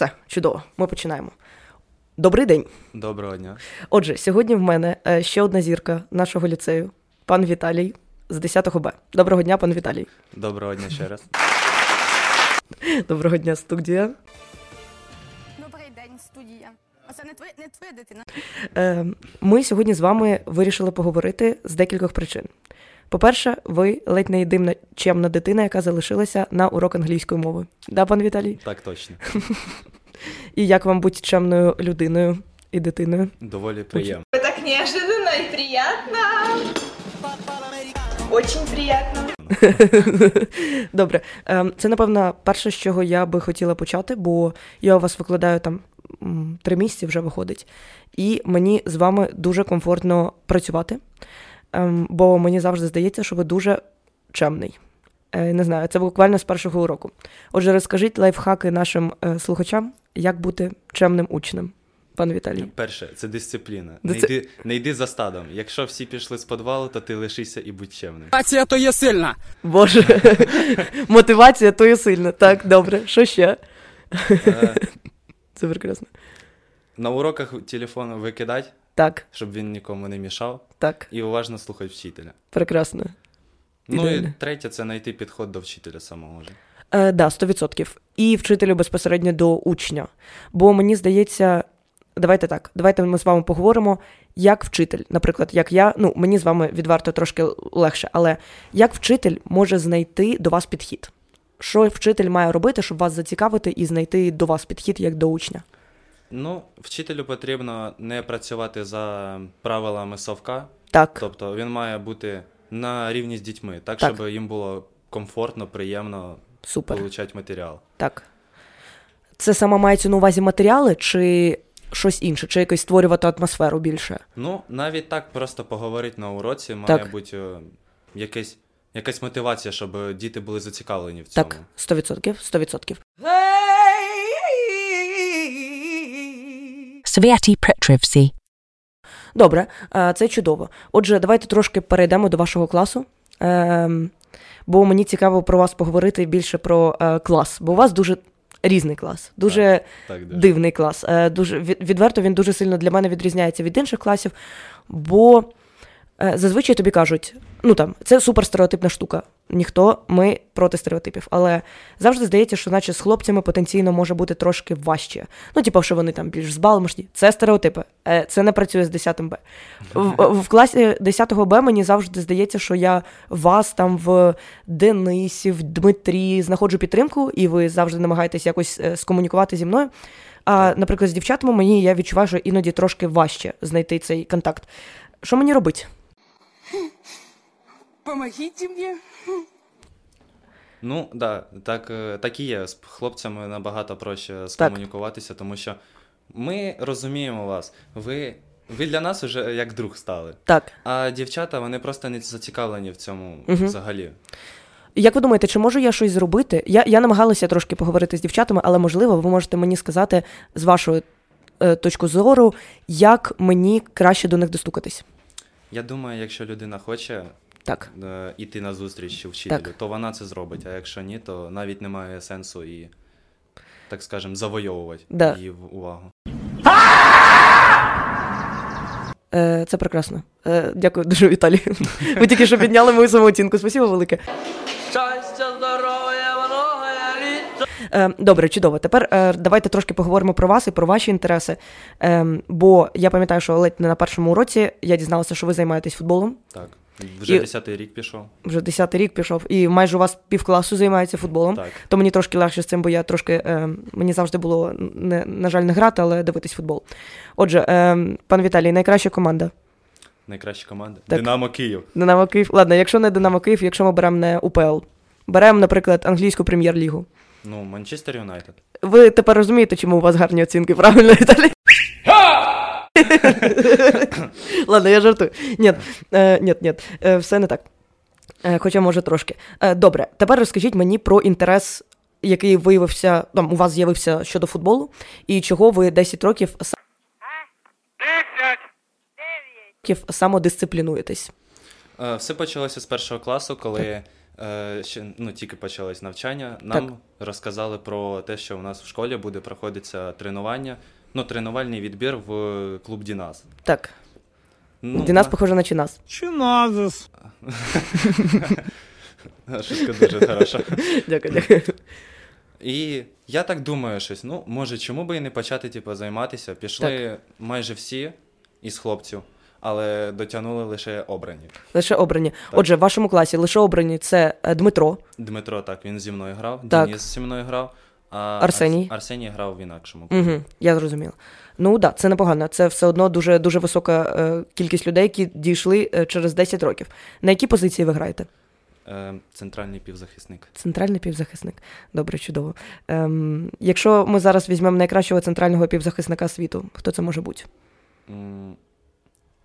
Все, чудово, ми починаємо. Добрий день. Доброго дня. Отже, сьогодні в мене е, ще одна зірка нашого ліцею, пан Віталій з 10 Б. Доброго дня, пан Віталій. Доброго дня ще раз. Доброго дня, студія. Добрий день, студія. Оце не твоя, не твоя дитина. Е, Ми сьогодні з вами вирішили поговорити з декількох причин. По-перше, ви ледь не єдина чемна дитина, яка залишилася на урок англійської мови. Да, пан Віталій? Так точно. І як вам бути чемною людиною і дитиною? Доволі приємно. Так неожиданно и приятно. Очень приятно. Добре, Ем, це напевно перше, з чого я би хотіла почати, бо я у вас викладаю там три місяці вже виходить, і мені з вами дуже комфортно працювати, Ем, бо мені завжди здається, що ви дуже чемний. Е, Не знаю, це буквально з першого уроку. Отже, розкажіть лайфхаки нашим е, слухачам, як бути чемним учнем, пане Віталій. Перше, це дисципліна. Дисци- Не йди, не йди за стадом. Якщо всі пішли з підвалу, то ти лишися і будь чемним. Мотивація то є сильна. Боже, мотивація то є сильна. Так, добре, що ще? Е, Це прекрасно. На уроках телефон викидать, Так, щоб він нікому не мішав, так, і уважно слухати вчителя. прекрасно. Ну Ідеально. і третє це знайти підход до вчителя самого вже. Е, да, 100%. І вчителю безпосередньо до учня. Бо мені здається, давайте так, давайте ми з вами поговоримо, як вчитель, наприклад, як я, ну мені з вами відверто трошки легше, але як вчитель може знайти до вас підхід? Що вчитель має робити, щоб вас зацікавити і знайти до вас підхід як до учня? Ну, вчителю потрібно не працювати за правилами совка, Так, тобто він має бути на рівні з дітьми, так, Так. щоб їм було комфортно, приємно супер. отримати матеріал. Так. Це саме мається на увазі матеріали, чи щось інше, чи якось створювати атмосферу більше? Ну, навіть так просто поговорити на уроці має Так. бути е, якесь, якась мотивація, щоб діти були зацікавлені в цьому. Так, 100%, 100%. Sviati Petrivsi. Добре, е, це чудово. Отже, давайте трошки перейдемо до вашого класу. Ем, Бо мені цікаво про вас поговорити більше про е, клас, бо у вас дуже різний клас, дуже Так, так, дивний клас. Е, Дуже від- відверто він дуже сильно для мене відрізняється від інших класів, бо зазвичай тобі кажуть, ну там це супер стереотипна штука. Ніхто ми проти стереотипів, але завжди здається, що наче з хлопцями потенційно може бути трошки важче. Ну, типу, що вони там більш збалмошні. Це стереотипи. Е, Це не працює з 10 Б. В, в класі 10 Б мені завжди здається, що я вас там в Денисі, в Дмитрі знаходжу підтримку, і ви завжди намагаєтесь якось е, скомунікувати зі мною. А, наприклад, з дівчатами мені я відчуваю, що іноді трошки важче знайти цей контакт. Що мені робити? Помогите мені. Ну, да, так, е, так і є. З хлопцями набагато проще скомунікуватися, тому що ми розуміємо вас. Ви, ви для нас вже як друг стали. Так. А дівчата вони просто не зацікавлені в цьому Мгм. взагалі. Як ви думаєте, чи можу я щось зробити? Я, я намагалася трошки поговорити з дівчатами, але можливо, ви можете мені сказати з вашої е, точки зору, як мені краще до них достукатись. Я думаю, якщо людина хоче Так. е, іти на зустріч вчителю, Так. то вона це зробить. А якщо ні, то навіть немає сенсу і, так скажемо, завойовувати Да. її увагу. Е, це прекрасно. Е, дякую дуже, Віталій. Ви тільки що підняли мою самооцінку. Спасибо велике. Добре, чудово. Тепер е, давайте трошки поговоримо про вас і про ваші інтереси. Е, бо я пам'ятаю, що ледь не на першому уроці я дізналася, що ви займаєтесь футболом. Так. Вже 10-й рік пішов. Вже 10 рік пішов, і майже у вас півкласу займається футболом. Так. То мені трошки легше з цим, бо я трошки е, мені завжди було не, на жаль, не грати, але дивитись футбол. Отже, е, пан Віталій, найкраща команда. Найкраща команда. Так. Динамо Київ. Динамо Київ. Ладно, якщо не Динамо Київ, якщо ми беремо не УПЛ, беремо, наприклад, англійську прем'єр-лігу. Ну, Манчестер Юнайтед. Ви тепер розумієте, чому у вас гарні оцінки, правильно, Віталій? Ладно, я жартую. Ні, е, ні, ні, е, все не так. Е, хоча, може, трошки. Е, добре, тепер розкажіть мені про інтерес, який виявився, там, у вас з'явився щодо футболу, і чого ви 10 років са- років самодисциплінуєтесь. Е, Все почалося з першого класу, коли ще, ну, тільки почалось навчання, нам Так. розказали про те, що у нас в школі буде проходитися тренування, ну, тренувальний відбір в клуб Дінас. Так. Ну, Дінас на- похоже на Чинас. Чиназис. Шутка дуже хороша. Дякую, дякую. І я так думаю, щось, ну, може, чому би і не почати, типу, займатися? Пішли майже всі із хлопців, але дотягнули лише обрані. Лише обрані. Отже, в вашому класі лише обрані це е, Дмитро, Дмитро, так, він зі мною грав, Так. Денис зі мною грав, а Арсеній? Арс- Арсеній грав в інакшому. Угу, я зрозуміла. Ну так, да, це непогано. Це все одно дуже дуже висока е, кількість людей, які дійшли е, через 10 років. На які позиції ви граєте? Е, центральний півзахисник. Центральний півзахисник. Добре, чудово. Ем, якщо ми зараз візьмемо найкращого центрального півзахисника світу, хто це може бути? М,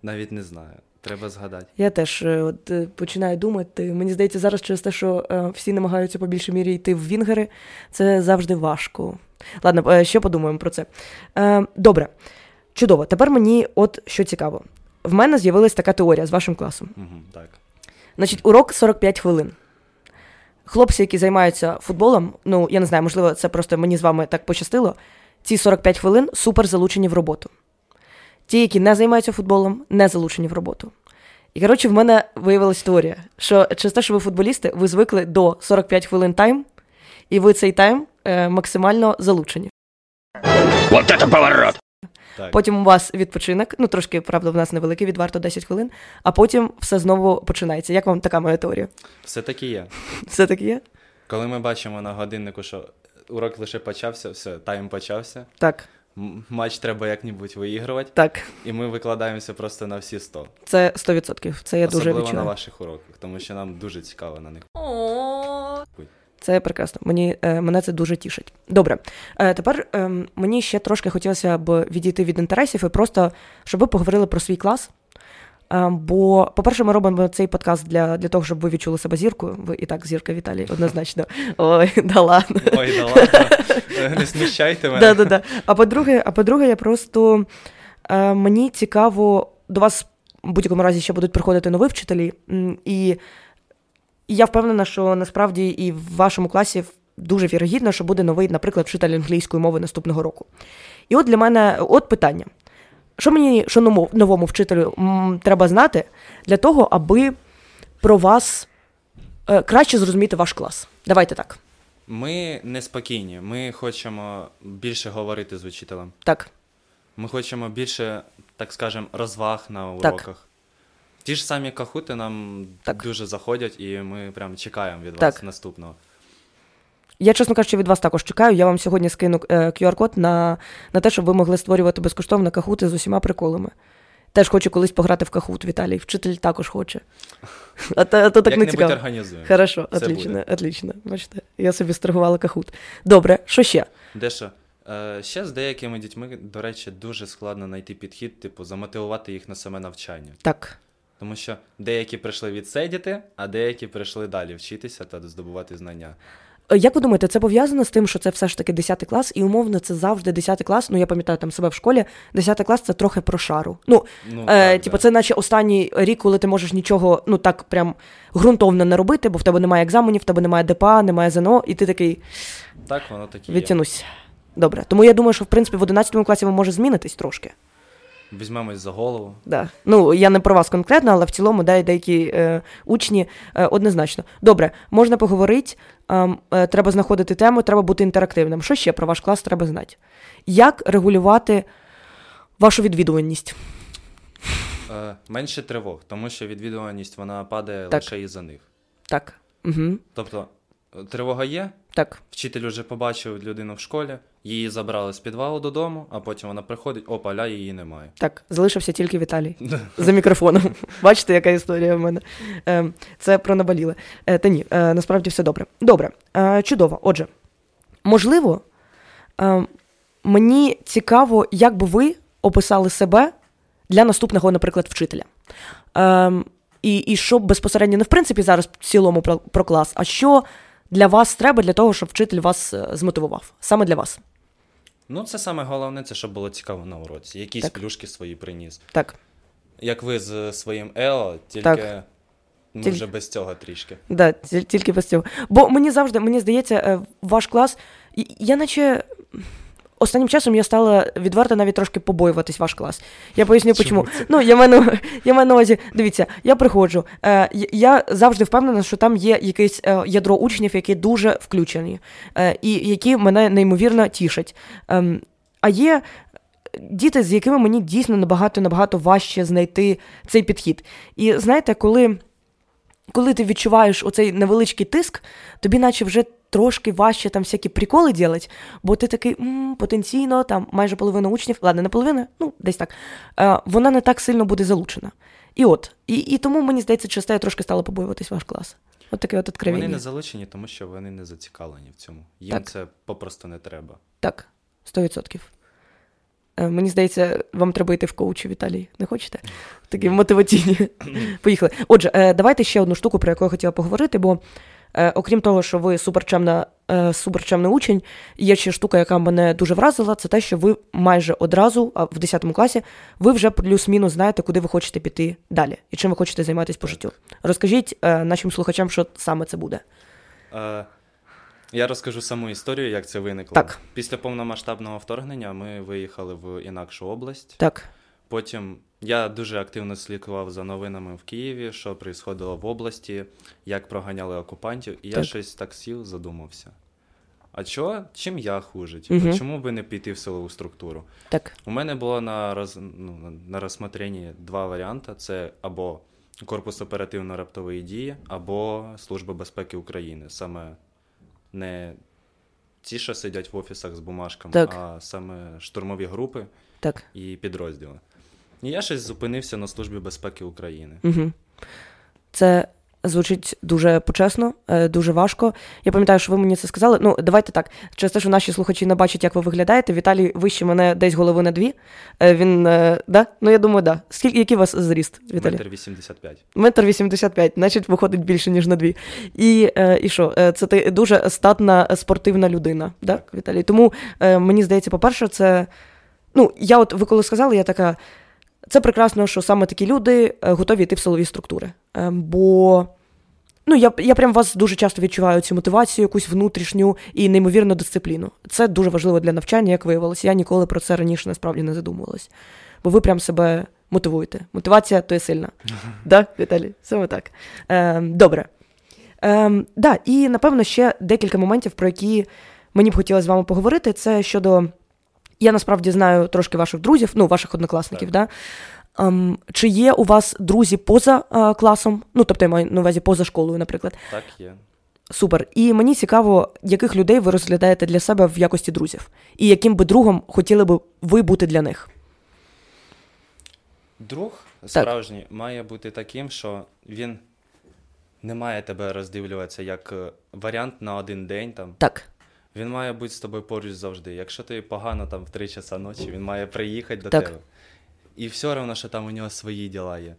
Навіть не знаю. Треба згадати. Я теж е, от, е, починаю думати. Мені здається, зараз через те, що е, всі намагаються по більшій мірі йти в Вінгери, це завжди важко. Ладно, ще подумаємо про це. Добре, чудово. Tепер мені от що цікаво. В мене з'явилась така теорія з вашим класом. Угу, так. Значить, урок 45 хвилин. Хлопці, які займаються футболом, ну я не знаю, можливо, це просто мені з вами так пощастило. Ці 45 хвилин супер залучені в роботу. Ті, які не займаються футболом, не залучені в роботу. І коротше, в мене виявилась теорія, що через те, що ви футболісти, ви звикли до 45 хвилин тайм, і ви цей тайм е, максимально залучені. Так. Потім у вас відпочинок, ну трошки, правда, в нас невеликий, відварто 10 хвилин, а потім все знову починається. Як вам така моя теорія? Все таки є. Все таки є? Коли ми бачимо на годиннику, що урок лише почався, все, тайм почався. Так, Матч треба як-небудь виігрувати, так. і ми викладаємося просто на всі 100. Це 100%. Це я дуже Особливо на ваших уроках, тому що нам дуже цікаво на них. Це прекрасно. Мені, е, мене це дуже тішить. Добре. Е, тепер е, мені ще трошки хотілося б відійти від інтересів і просто, щоб ви поговорили про свій клас. Е, бо, по-перше, ми робимо цей подкаст для, для того, щоб ви відчули себе зіркою. Ви і так зірка Віталій, однозначно. Ой, да ладно. Ой, да ладно, Е, не сміщайте мене. Да, да, да. А по-друге, а по-друге, я просто е, мені цікаво, до вас в будь-якому разі ще будуть приходити нові вчителі, і я впевнена, що насправді і в вашому класі дуже вірогідно, що буде новий, наприклад, вчитель англійської мови наступного року. І от для мене от питання. Що мені, що новому, новому вчителю м, треба знати для того, аби про вас е, краще зрозуміти ваш клас? Давайте так. Ми неспокійні, ми хочемо більше говорити з учителем. Так. Ми хочемо більше, так скажемо, розваг на уроках. Ті ж самі кахути нам Так. дуже заходять, і ми прям чекаємо від Так. вас наступного. Я, чесно кажучи, від вас також чекаю. Я вам сьогодні скину е, QR-код на, на те, щоб ви могли створювати безкоштовно кахути з усіма приколами. Теж хочу колись пограти в кахут, Віталій. Вчитель також хоче. А то, а то так Як-небудь цікаво. організуємо. Хорошо, Все отлично, буде. отлично. Бачите, я собі стригувала кахут. Добре, що ще? Дещо. Е, ще з деякими дітьми, до речі, дуже складно знайти підхід, типу, замотивувати їх на саме навчання. Так. Тому що деякі прийшли відсидіти, а деякі прийшли далі вчитися та здобувати знання. Е, Як ви думаєте, це пов'язано з тим, що це все ж таки 10 клас, і умовно це завжди 10 клас. Ну, я пам'ятаю там себе в школі. 10 клас це трохи про шару. Ну, Ну, е, так, типу, це наче останній рік, коли ти можеш нічого ну так прям ґрунтовно не робити, бо в тебе немає екзаменів, в тебе немає ДПА, немає ЗНО, і ти такий Так, воно таке є. відтянусь. Добре. Тому я думаю, що в принципі в 11 класі ви може змінитись трошки. Візьмемось за голову. Да. Ну, я не про вас конкретно, але в цілому да, деякі е, учні е, однозначно. Добре, можна поговорити, ем, е, треба знаходити тему, треба бути інтерактивним. Що ще про ваш клас треба знати? Як регулювати вашу відвідуваність? Е, менше тривог, тому що відвідуваність вона падає Так. лише із-за них. Так. Угу. Тобто, тривога є, Так. вчитель вже побачив людину в школі, її забрали з підвалу додому, а потім вона приходить, опа, ля, її немає. Так, залишився тільки Віталій за мікрофоном. Бачите, яка історія в мене. Е, Це про наболіле. Е, Та ні, е, насправді все добре. Добре, е, чудово. Отже, можливо, мені цікаво, як би ви описали себе для наступного, наприклад, вчителя. Е, І, і що безпосередньо не в принципі зараз в цілому про, про клас, а що для вас треба для того, щоб вчитель вас е, змотивував? Саме для вас. Ну, це саме головне, це щоб було цікаво на уроці. Якісь Так. плюшки свої приніс. Так. Як ви з своїм Ео, тільки Так. Ну, Тільки- вже без цього трішки. Да, тільки без цього. Бо мені завжди, мені здається, е, ваш клас. Я наче. Останнім часом я стала відверто навіть трошки побоюватись ваш клас. Я поясню, Чому. Ну, я маю, я маю на увазі, дивіться, я приходжу. Е, я- завжди впевнена, що там є якесь е, ядро учнів, які дуже включені, е, і які мене неймовірно тішать. Ем, а є діти, з якими мені дійсно набагато набагато важче знайти цей підхід. І знаєте, коли, коли ти відчуваєш оцей невеличкий тиск, тобі наче вже трошки важче там всякі приколи ділять, бо ти такий м, потенційно, там майже половина учнів, ладно, не половина, ну десь так, е, вона не так сильно буде залучена. І от, і, і тому мені здається, часто я трошки стала побоюватись ваш клас. От таке от Вони не залучені, тому що вони не зацікавлені в цьому. Їм Так. це попросту не треба. Так, 100%. Е, Мені здається, вам треба йти в коучі, Віталій. Не хочете? Такі мотиваційні. Поїхали. Отже, е, давайте ще одну штуку, про яку я хотіла поговорити, бо е, окрім того, що ви суперчемна, е, суперчемний учень, є ще штука, яка мене дуже вразила, це те, що ви майже одразу, а в 10 класі, ви вже плюс-мінус знаєте, куди ви хочете піти далі і чим ви хочете займатися по життю. Розкажіть е, нашим слухачам, що саме це буде. Е, я розкажу саму історію, як це виникло. Так. Після повномасштабного вторгнення ми виїхали в інакшу область. Так, Потім я дуже активно слідкував за новинами в Києві, що происходило в області, як проганяли окупантів, і я щось так сів, задумався. А чого? Чим я хуже? Типу, Мгм. Чому би не піти в силову структуру? так, У мене було на, роз... ну, на розсмотренні два варіанти: це або Корпус оперативно-раптової дії, або Служба безпеки України. Саме не ті, що сидять в офісах з бумажками, Так. а саме штурмові групи так. і підрозділи. Я щось зупинився на Службі безпеки України. Угу. Це звучить дуже почесно, е, дуже важко. Я пам'ятаю, що ви мені це сказали. Ну, давайте так. Через те, що наші слухачі не бачать, як ви виглядаєте. Віталій вище мене десь голови на дві. Е, Він, е, да? Ну, я думаю, да. Скільки, який у вас зріст, Віталій? Метр 85. Метр вісімдесят п'ять, значить, виходить більше, ніж на дві. І, і що? Це ти дуже статна спортивна людина, да, Так. Віталій? Тому мені здається, по-перше, це. Ну, я от ви коли сказали, я така. Це прекрасно, що саме такі люди е, готові йти в силові структури. Е, бо ну, я, я прям вас дуже часто відчуваю цю мотивацію, якусь внутрішню і неймовірну дисципліну. Це дуже важливо для навчання, як виявилося. Я ніколи про це раніше насправді не задумувалась. Бо ви прям себе мотивуєте. Мотивація то є сильна. Да, Віталій? Саме так. Е, добре. Е, да, і напевно ще декілька моментів, про які мені б хотілося з вами поговорити. Це щодо. Я насправді знаю трошки ваших друзів, ну, ваших однокласників, Так. да? Ем, чи є у вас друзі поза е, класом? Ну, тобто я маю на увазі поза школою, наприклад. Так є. Супер. І мені цікаво, яких людей ви розглядаєте для себе в якості друзів, і яким би другом хотіли би ви бути для них. Друг справжній має бути таким, що він не має тебе роздивлюватися як е, варіант на один день. Там. Так, Він має бути з тобою поруч завжди. Якщо тобі погано там в 3 часа ночі, він має приїхати до Так. тебе. І все одно, що там у нього свої діла є.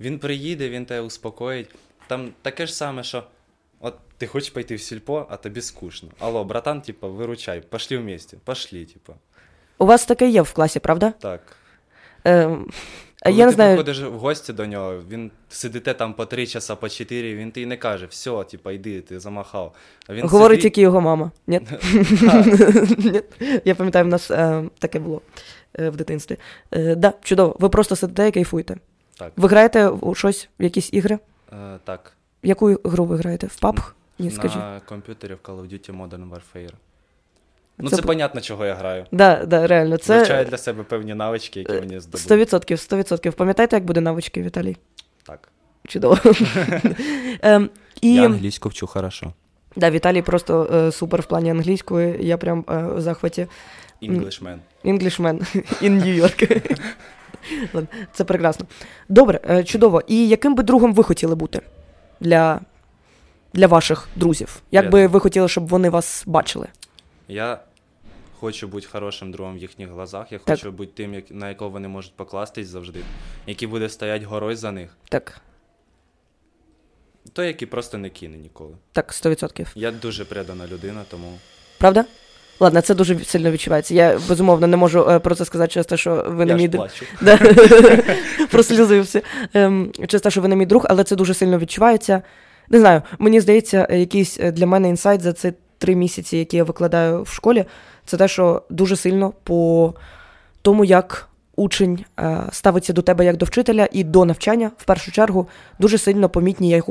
Він приїде, він тебе успокоїть. Там таке ж саме, що от ти хочеш пойти в сільпо, а тобі скучно. Алло, братан, типа, виручай, пошли вместе, пошли, типа. у вас таке є в класі, правда? Так. Е, Коли я не ти знаю. приходиш в гості до нього, він сидите там по 3 часа, по 4, він тобі не каже, все, типа, йди, ти замахав. А він Говорить тільки його мама. Ні? Я пам'ятаю, в нас е, таке було е, в дитинстві. Е, да, чудово. Ви просто сидите і кайфуєте. Так. Ви граєте у щось, в якісь ігри? Е, так. Яку гру ви граєте? В PUBG? Ні, скажіть. На комп'ютері в Call of Duty Modern Warfare. Ну, Це це, понятно, чого я граю. Да, да, реально. Це Вивчаю для себе певні навички, які мені здобули. 100%, 100%. Пам'ятаєте, як буде навички, Віталій? Так. Чудово. Ем, і Я англійську вчу хорошо. да, Віталій просто е, супер в плані англійської. Я прям е, в захваті. Englishman. Englishman in New York. Ладно, Це прекрасно. Добре, е, чудово. І яким би другом ви хотіли бути для, для ваших друзів? Як би ви хотіли, щоб вони вас бачили? Я хочу бути хорошим другом в їхніх глазах. Я Так. хочу бути тим, як- на якого вони можуть покластись завжди, який буде стояти горою за них. Так, Той, який просто не кине ніколи. так, 100%. Я дуже предана людина, тому Правда? Ладно, це дуже сильно відчувається. Я безумовно не можу е, про це сказати через те, що ви не мій друг. Прослізився. Ем, через те, що ви не мій друг, але це дуже сильно відчувається. Не знаю, мені здається, якийсь е, для мене інсайт за ці три місяці, які я викладаю в школі, це те, що дуже сильно по тому, як учень е, ставиться до тебе як до вчителя і до навчання, в першу чергу, дуже сильно помітні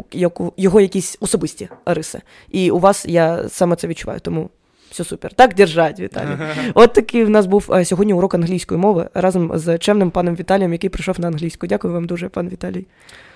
його якісь особисті риси. І у вас я саме це відчуваю, тому все супер. Так держать, Віталій. От такий в нас був е, сьогодні урок англійської мови разом з чемним паном Віталієм, який прийшов на англійську. Дякую вам дуже, пан Віталій.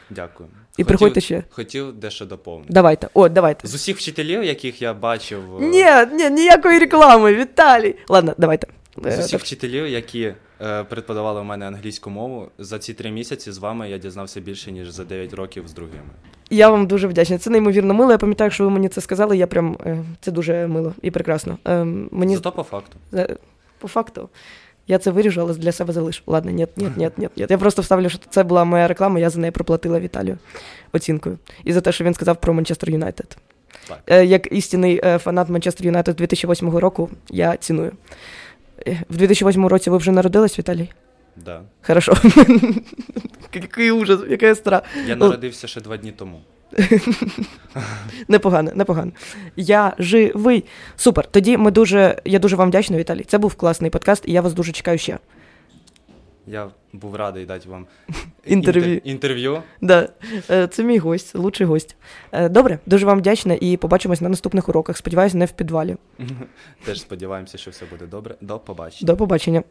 Дякую. І приходьте ще. Хотів дещо доповнити. Давайте. О, давайте. З усіх вчителів, яких я бачив. е, Ні, ні, ніякої реклами, Віталій. Ладно, давайте. Е, З усіх так. вчителів, які е, преподавали в мене англійську мову, за ці три місяці з вами я дізнався більше, ніж за 9 років з другими. Я вам дуже вдячна. Це неймовірно мило. Я пам'ятаю, що ви мені це сказали. Я прям е, це дуже мило і прекрасно. Е, мені Зато по факту. Е, По факту. Я це виріжу, але для себе залишу. Ладно, ні, ні, ні, ні, ні. Я просто вставлю, що це була моя реклама, я за неї проплатила Віталію оцінкою. І за те, що він сказав про Манчестер Юнайтед. Е, Як істинний е, фанат Манчестер Юнайтед 2008 року, я ціную. Е, В 2008 році ви вже народились, Віталій? Да. Хорошо. Який ужас, яка страх. Я народився ще два дні тому. Непогано, непогано. Я живий. Супер. Тоді ми дуже, я дуже вам вдячна, Віталій. Це був класний подкаст, і я вас дуже чекаю ще. Я був радий дати вам Інтерв'ю. інтер- інтерв'ю. Да, е, це мій гость, лучший гость. Е, Добре, дуже вам вдячна і побачимось на наступних уроках. Сподіваюсь, не в підвалі. Теж сподіваємося, що все буде добре. До побачення. До побачення.